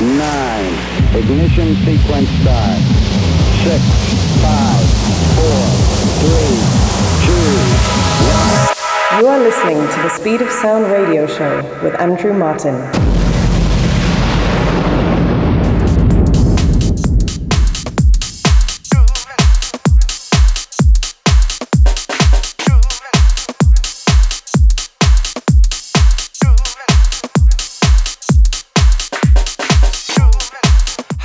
nine. Ignition sequence start. Six, five, four, three, two, one. You are listening to the Speed of Sound radio show with Andrew Martin.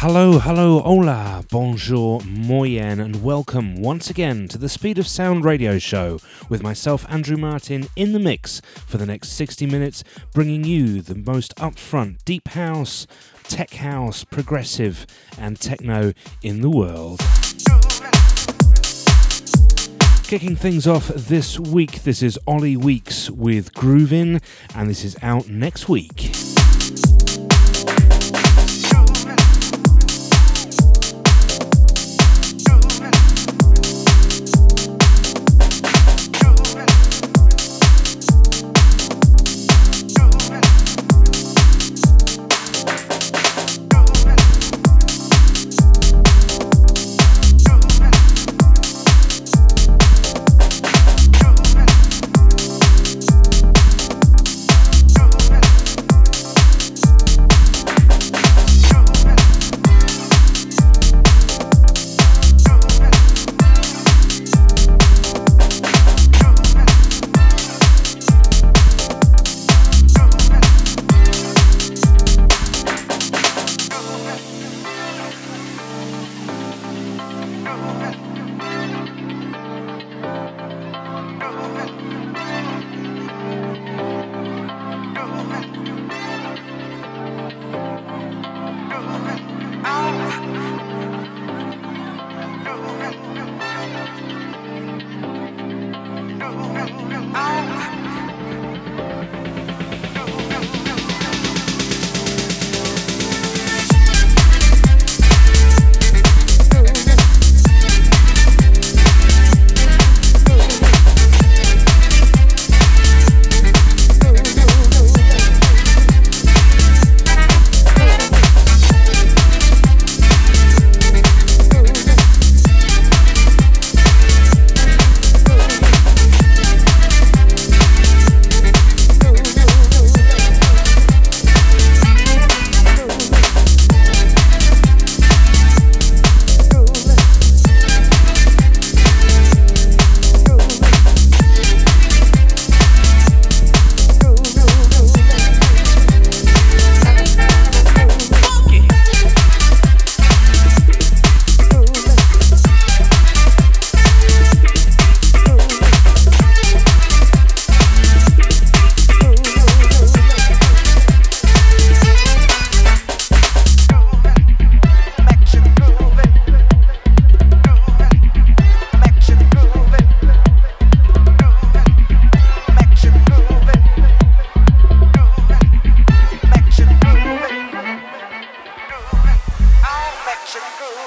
Hello, hello, hola, bonjour, moyen, and welcome once again to the Speed of Sound radio show with myself, Andrew Martin, in the mix for the next 60 minutes, bringing you the most upfront deep house, tech house, progressive, and techno in the world. Kicking things off this week, this is Ollie Weeks with Groovin, and this is out next week.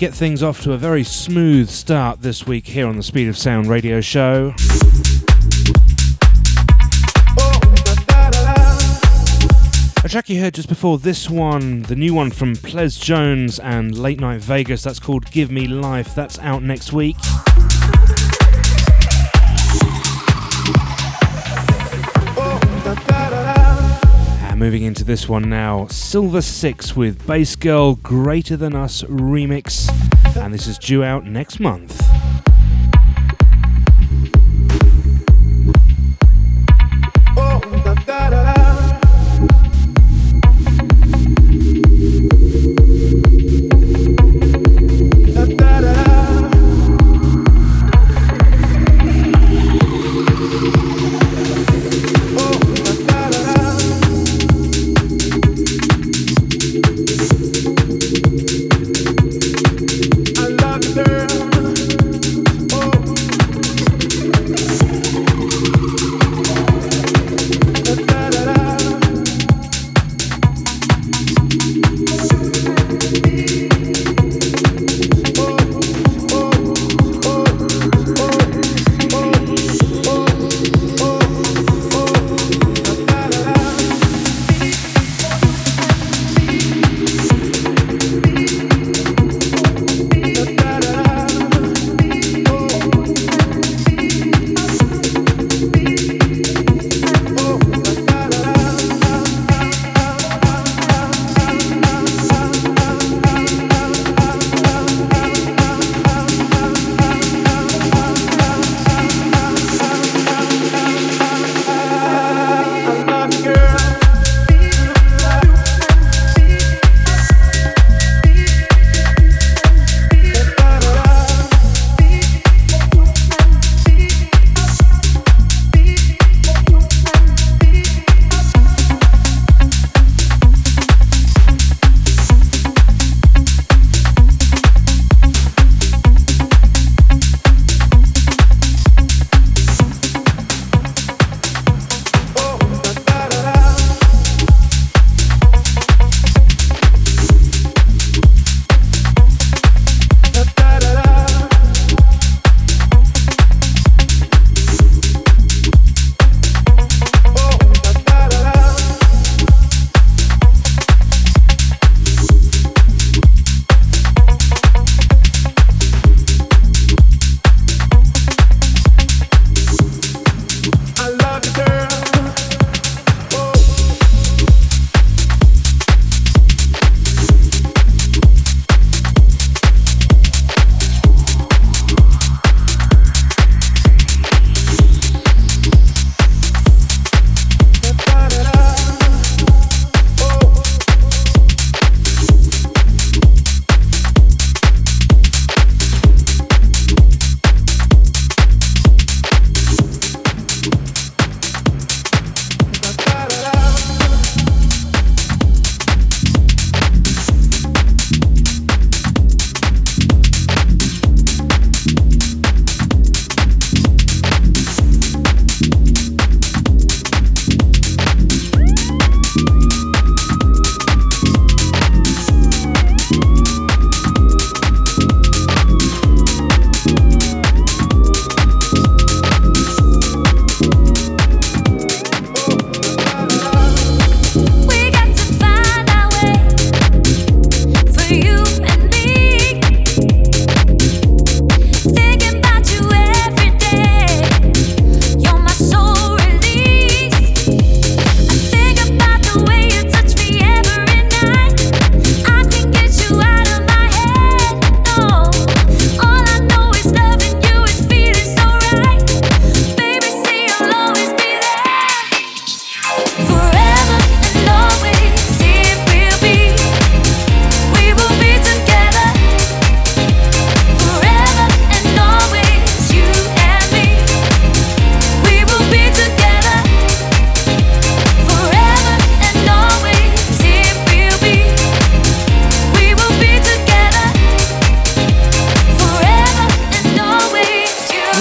get things off to a very smooth start this week here on the Speed of Sound radio show. A track you heard just before this one, the new one from Ples Jones and Late Night Vegas, that's called Give Me Life, that's out next week. Moving into this one now. Silver Six with Bass Girl Greater Than Us remix, and this is due out next month.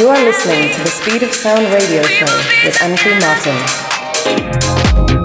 Are listening to the Speed of Sound radio show with Andrew Martin.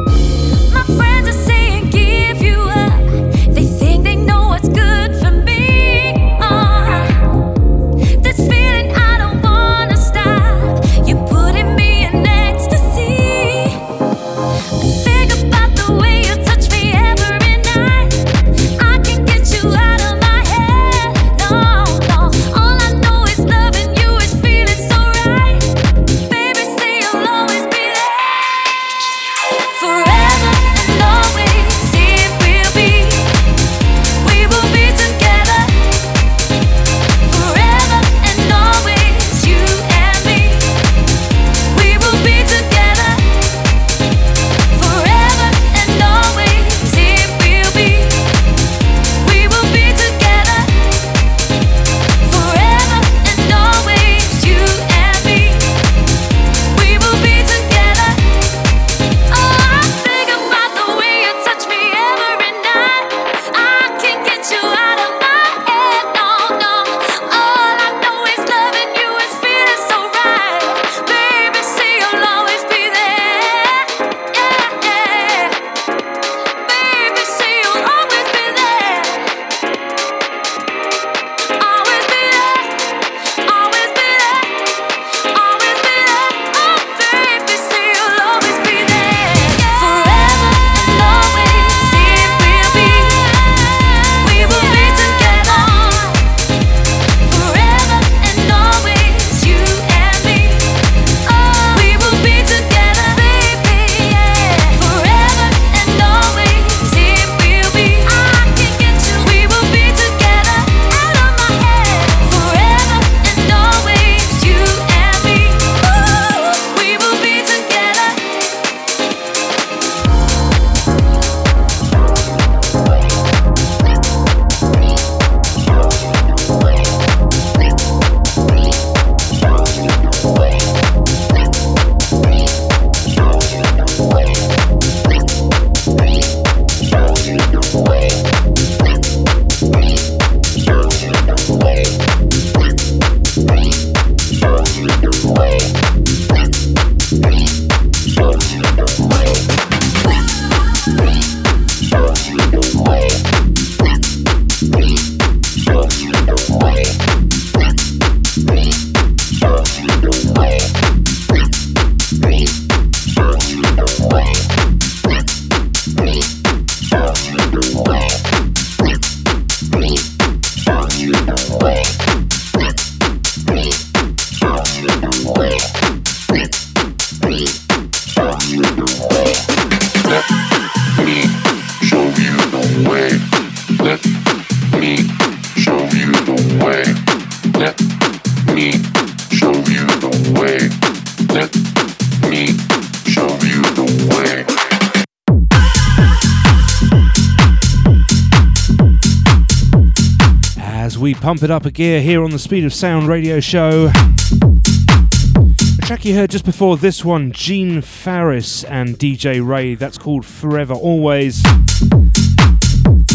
Pump it up a gear here on the Speed of Sound radio show. The track you heard just before this one, Gene Farris and DJ Ray, that's called Forever Always.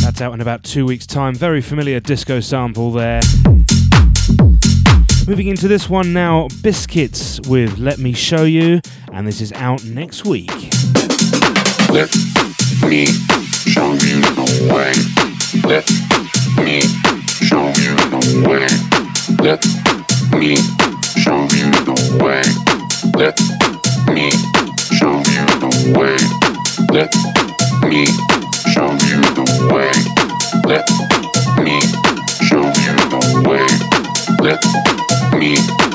That's out in about two weeks' time. Very familiar disco sample there. Moving into this one now, Biscuits with Let Me Show You, and this is out next week. Let me show you the way. Let me show you way. Let me show you the way. Let me show you the way. Let me show you the way. Let me show you the way. Let me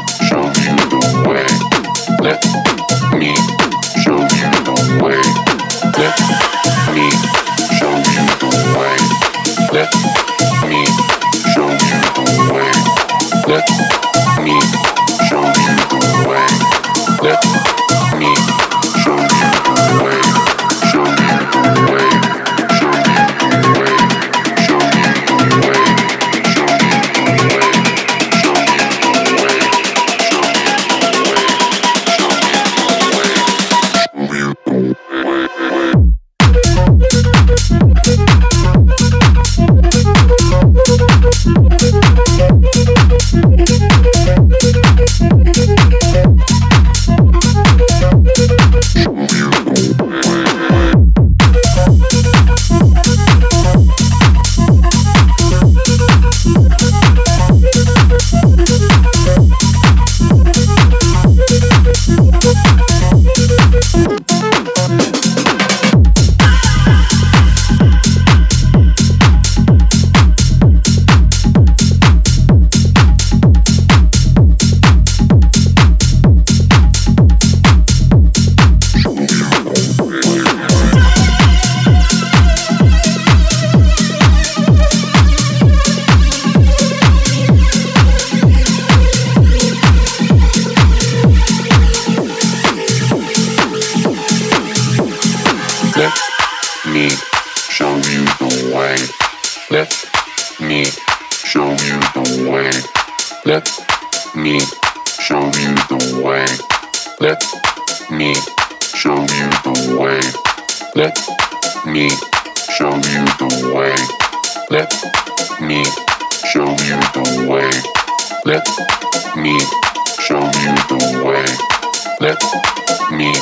Let me show you the way. Let me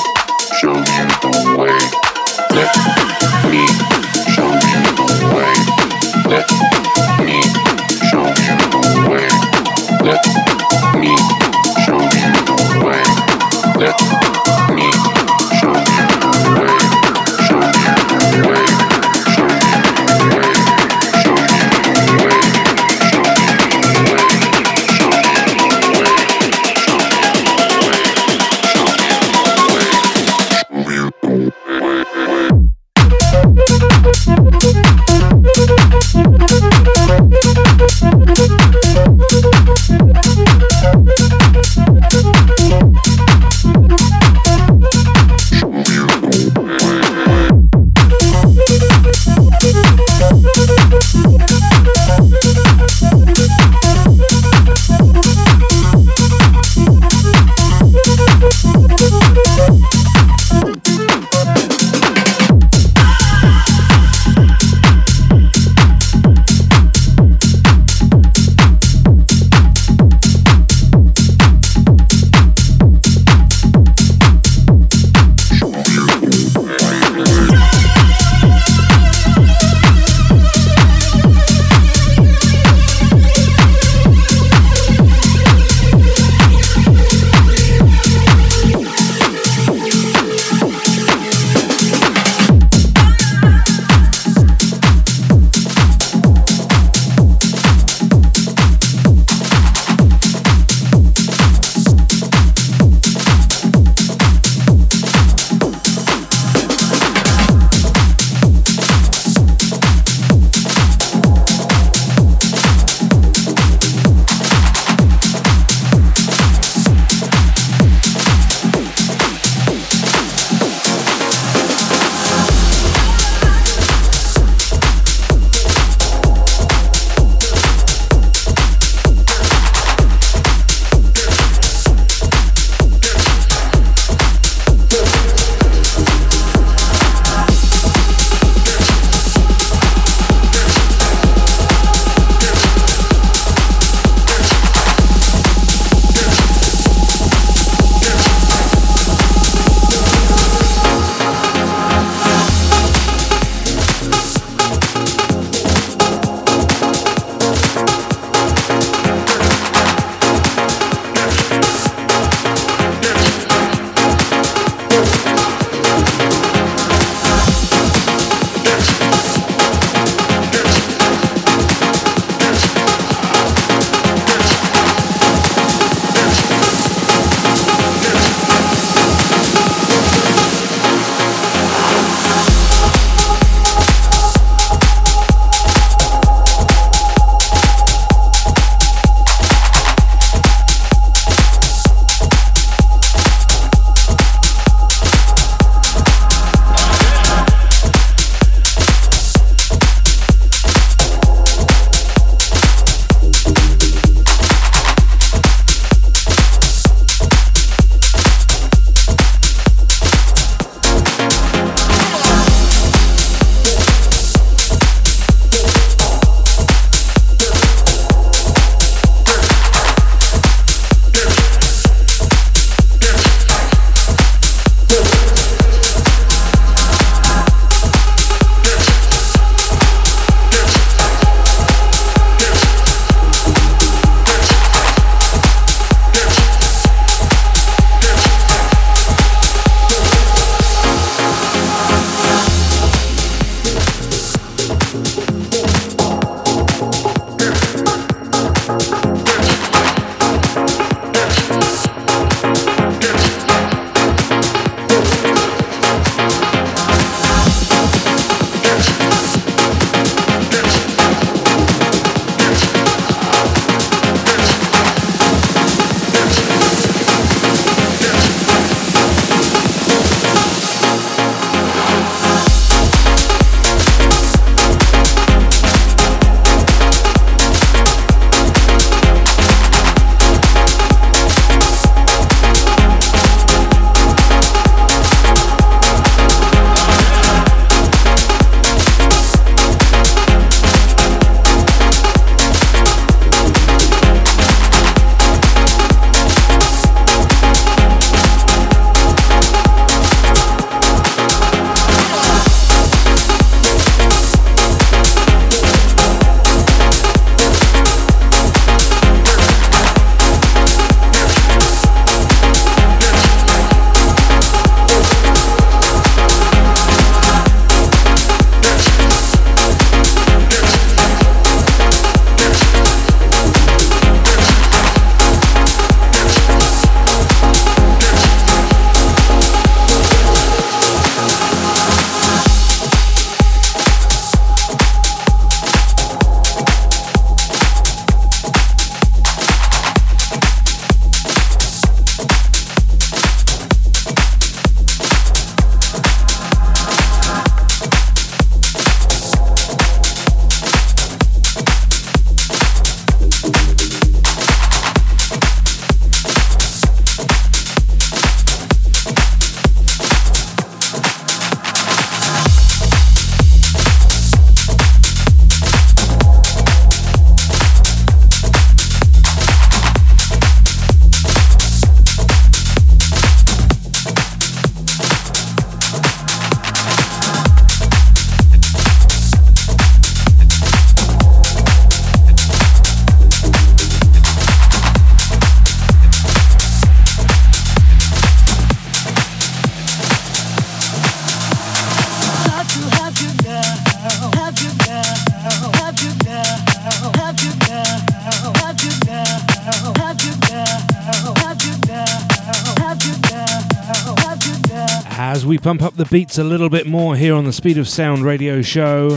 pump up the beats a little bit more here on the Speed of Sound radio show.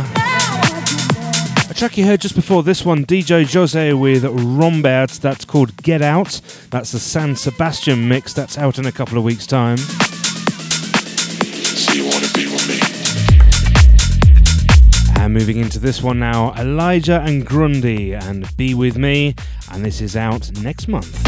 A track you heard just before this one, DJ Jose with Rombert, that's called Get Out. That's the San Sebastian mix, that's out in a couple of weeks' time. So you wanna be with me? And moving into this one now, Elijah and Grundy and Be With Me, and this is out next month.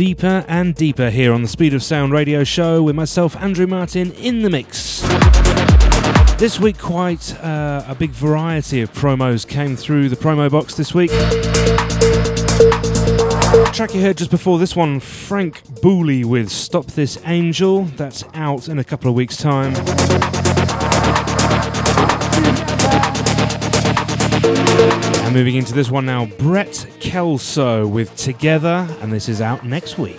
Deeper and deeper here on the Speed of Sound radio show with myself, Andrew Martin, in the mix. This week, quite uh, a big variety of promos came through the promo box this week. Track you heard just before this one, Frank Booley with Stop This Angel. That's out in a couple of weeks' time. And moving into this one now, Brett Kelso with Together, and this is out next week.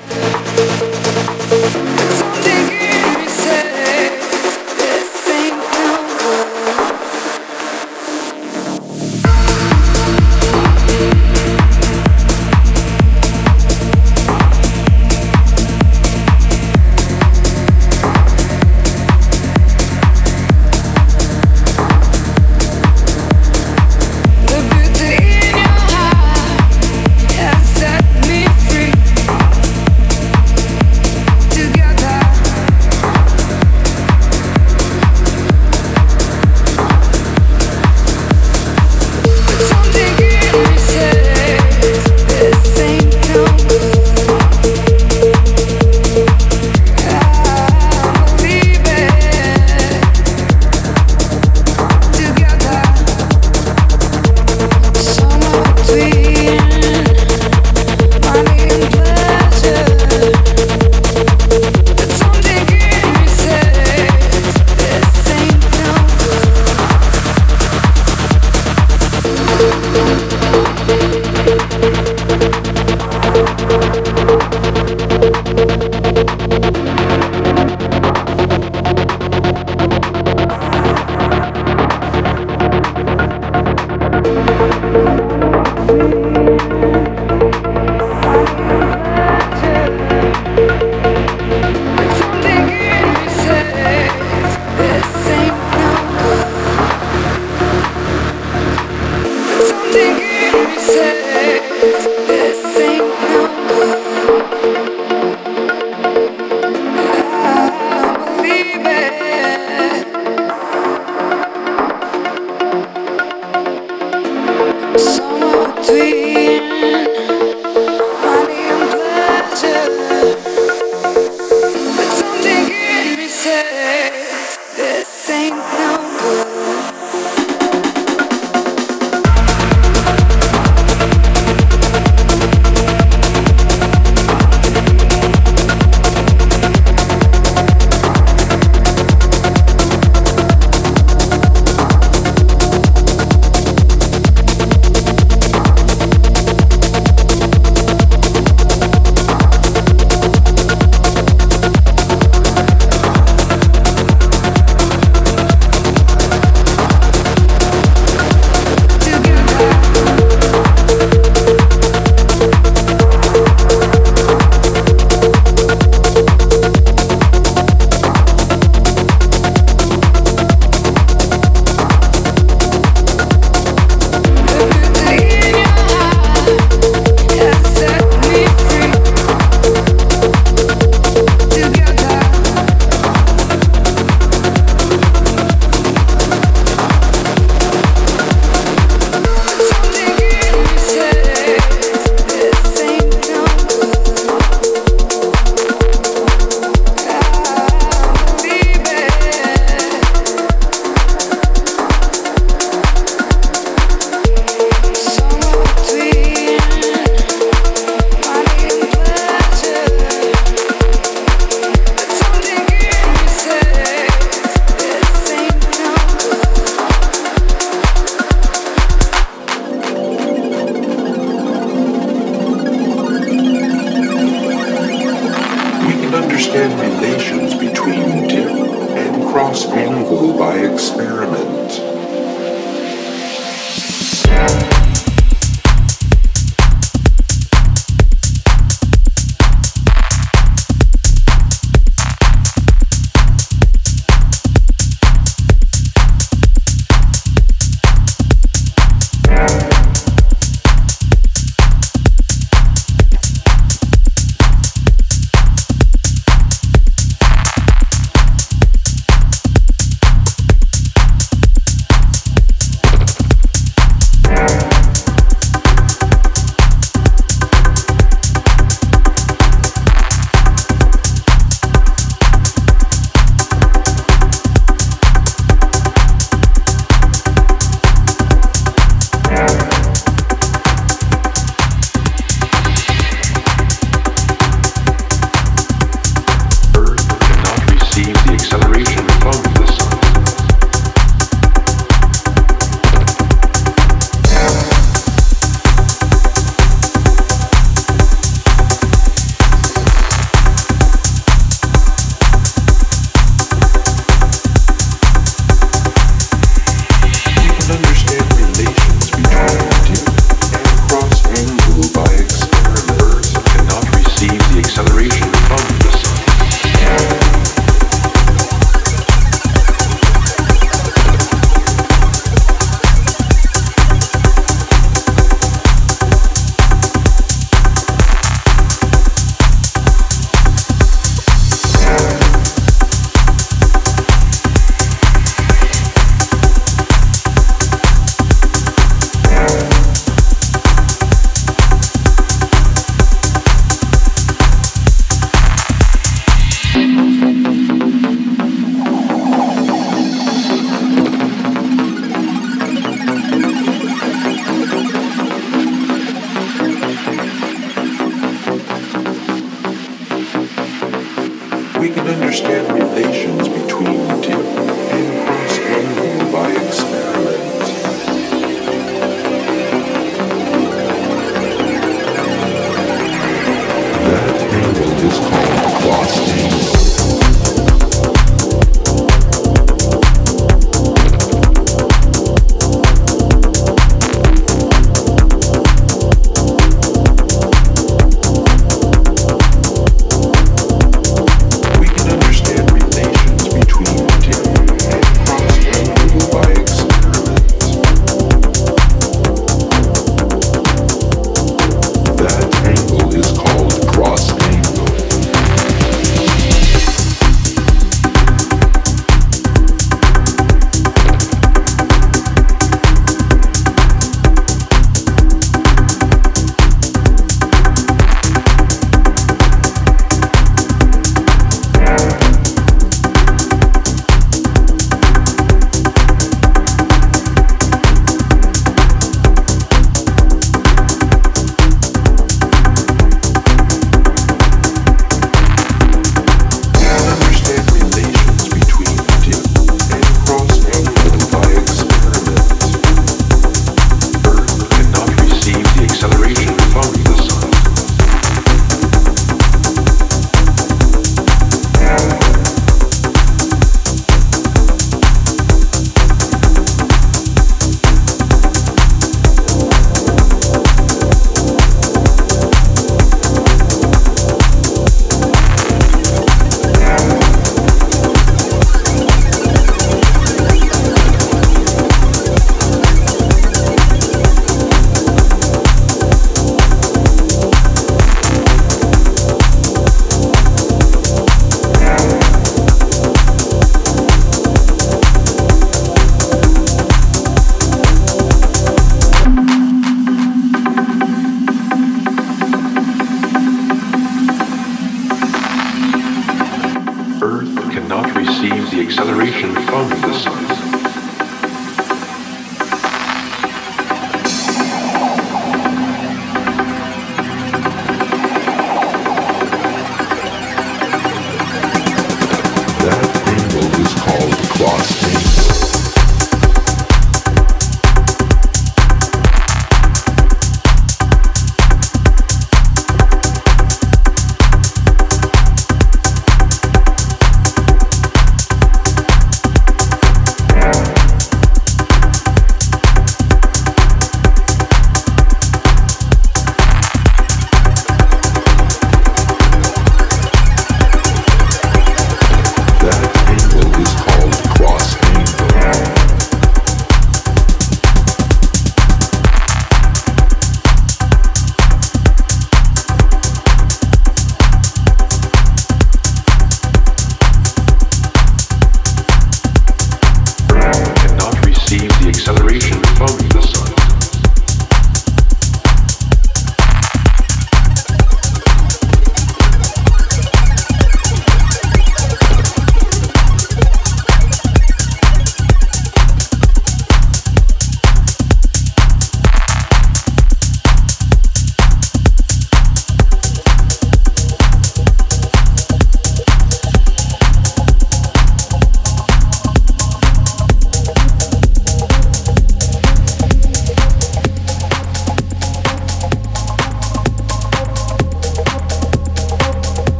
Cannot receive the acceleration from the sun.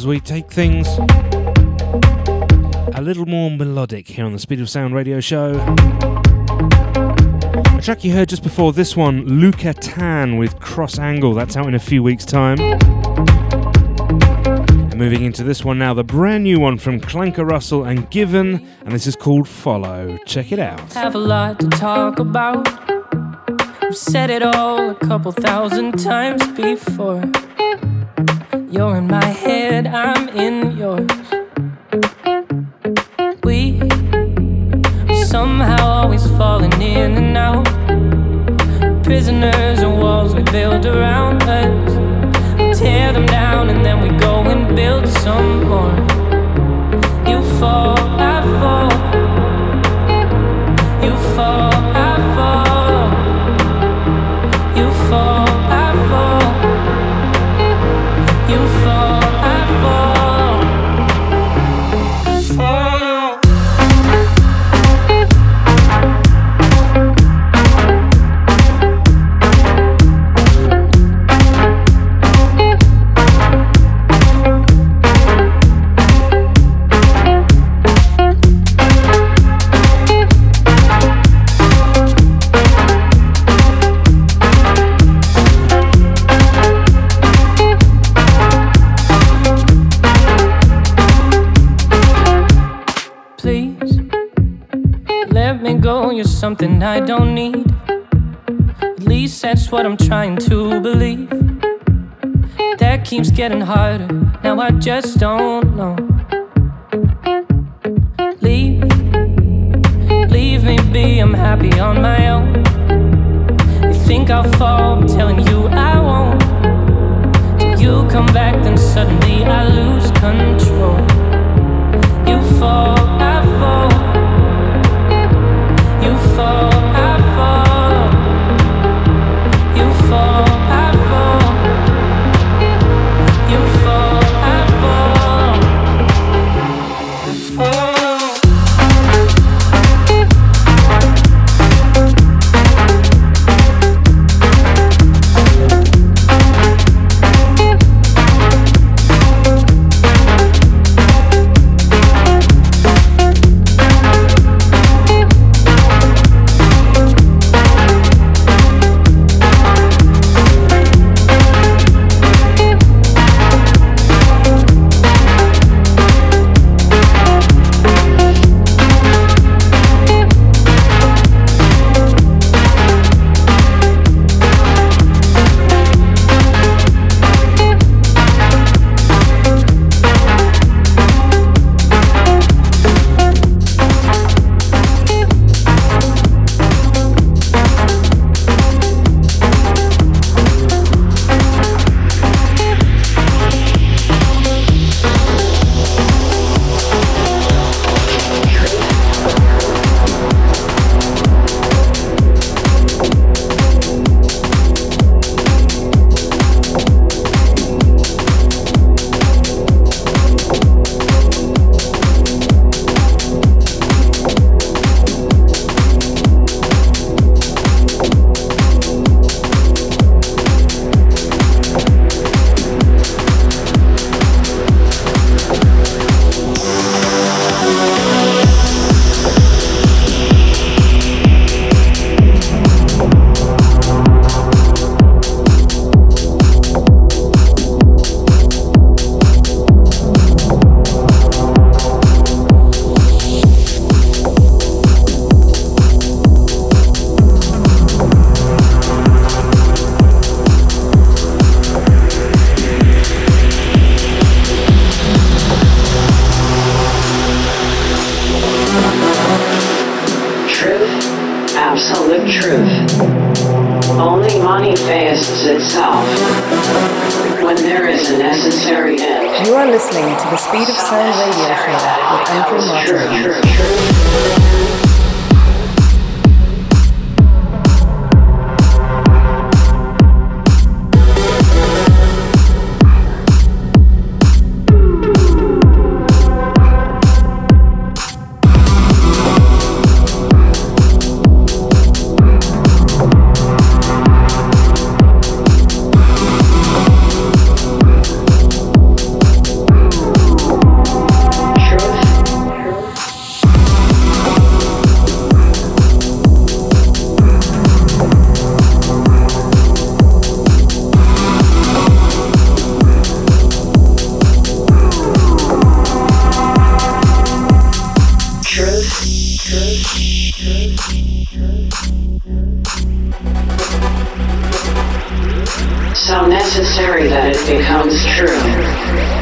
As we take things a little more melodic here on the Speed of Sound radio show. A track you heard just before this one, Luca Tan with Cross Angle, that's out in a few weeks' time. And moving into this one now, the brand new one from Clanker Russell and Given, and this is called Follow. Check it out. have a lot to talk about. I've said it all a couple thousand times before. You're in my head, I'm in yours. We somehow always falling in and out. prisoners of walls we build around us. We tear them down and then we go and build some more. You fall, I fall. Something I don't need. At least that's what I'm trying to believe. That keeps getting harder. Now I just don't know. Leave, leave me be. I'm happy on my own. You think I'll fall? I'm telling you I won't. Till you come back, then suddenly I lose control. You fall, fall. Fall. Necessary that it becomes true.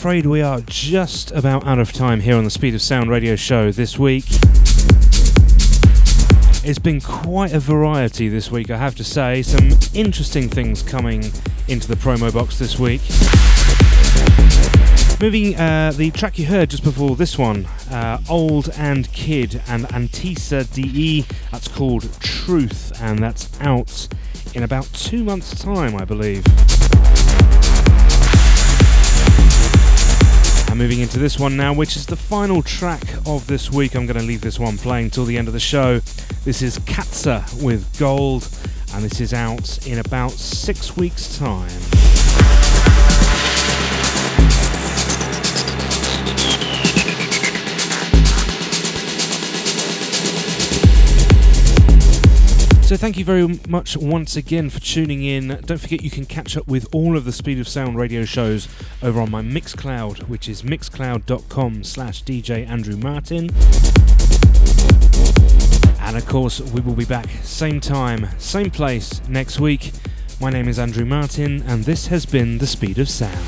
Afraid we are just about out of time here on the Speed of Sound radio show this week. It's been quite a variety this week, I have to say. Some interesting things coming into the promo box this week. Moving uh, the track you heard just before this one, uh, Old and Kid and Antisa DE, that's called Truth, and that's out in about two months' time, I believe. And moving into this one now, which is the final track of this week. I'm going to leave this one playing till the end of the show. This is Katza with Gold, and this is out in about six weeks' time. So thank you very much once again for tuning in. Don't forget you can catch up with all of the Speed of Sound radio shows over on my Mixcloud, which is mixcloud.com slash DJ Andrew Martin. And of course, we will be back same time, same place next week. My name is Andrew Martin, and this has been The Speed of Sound.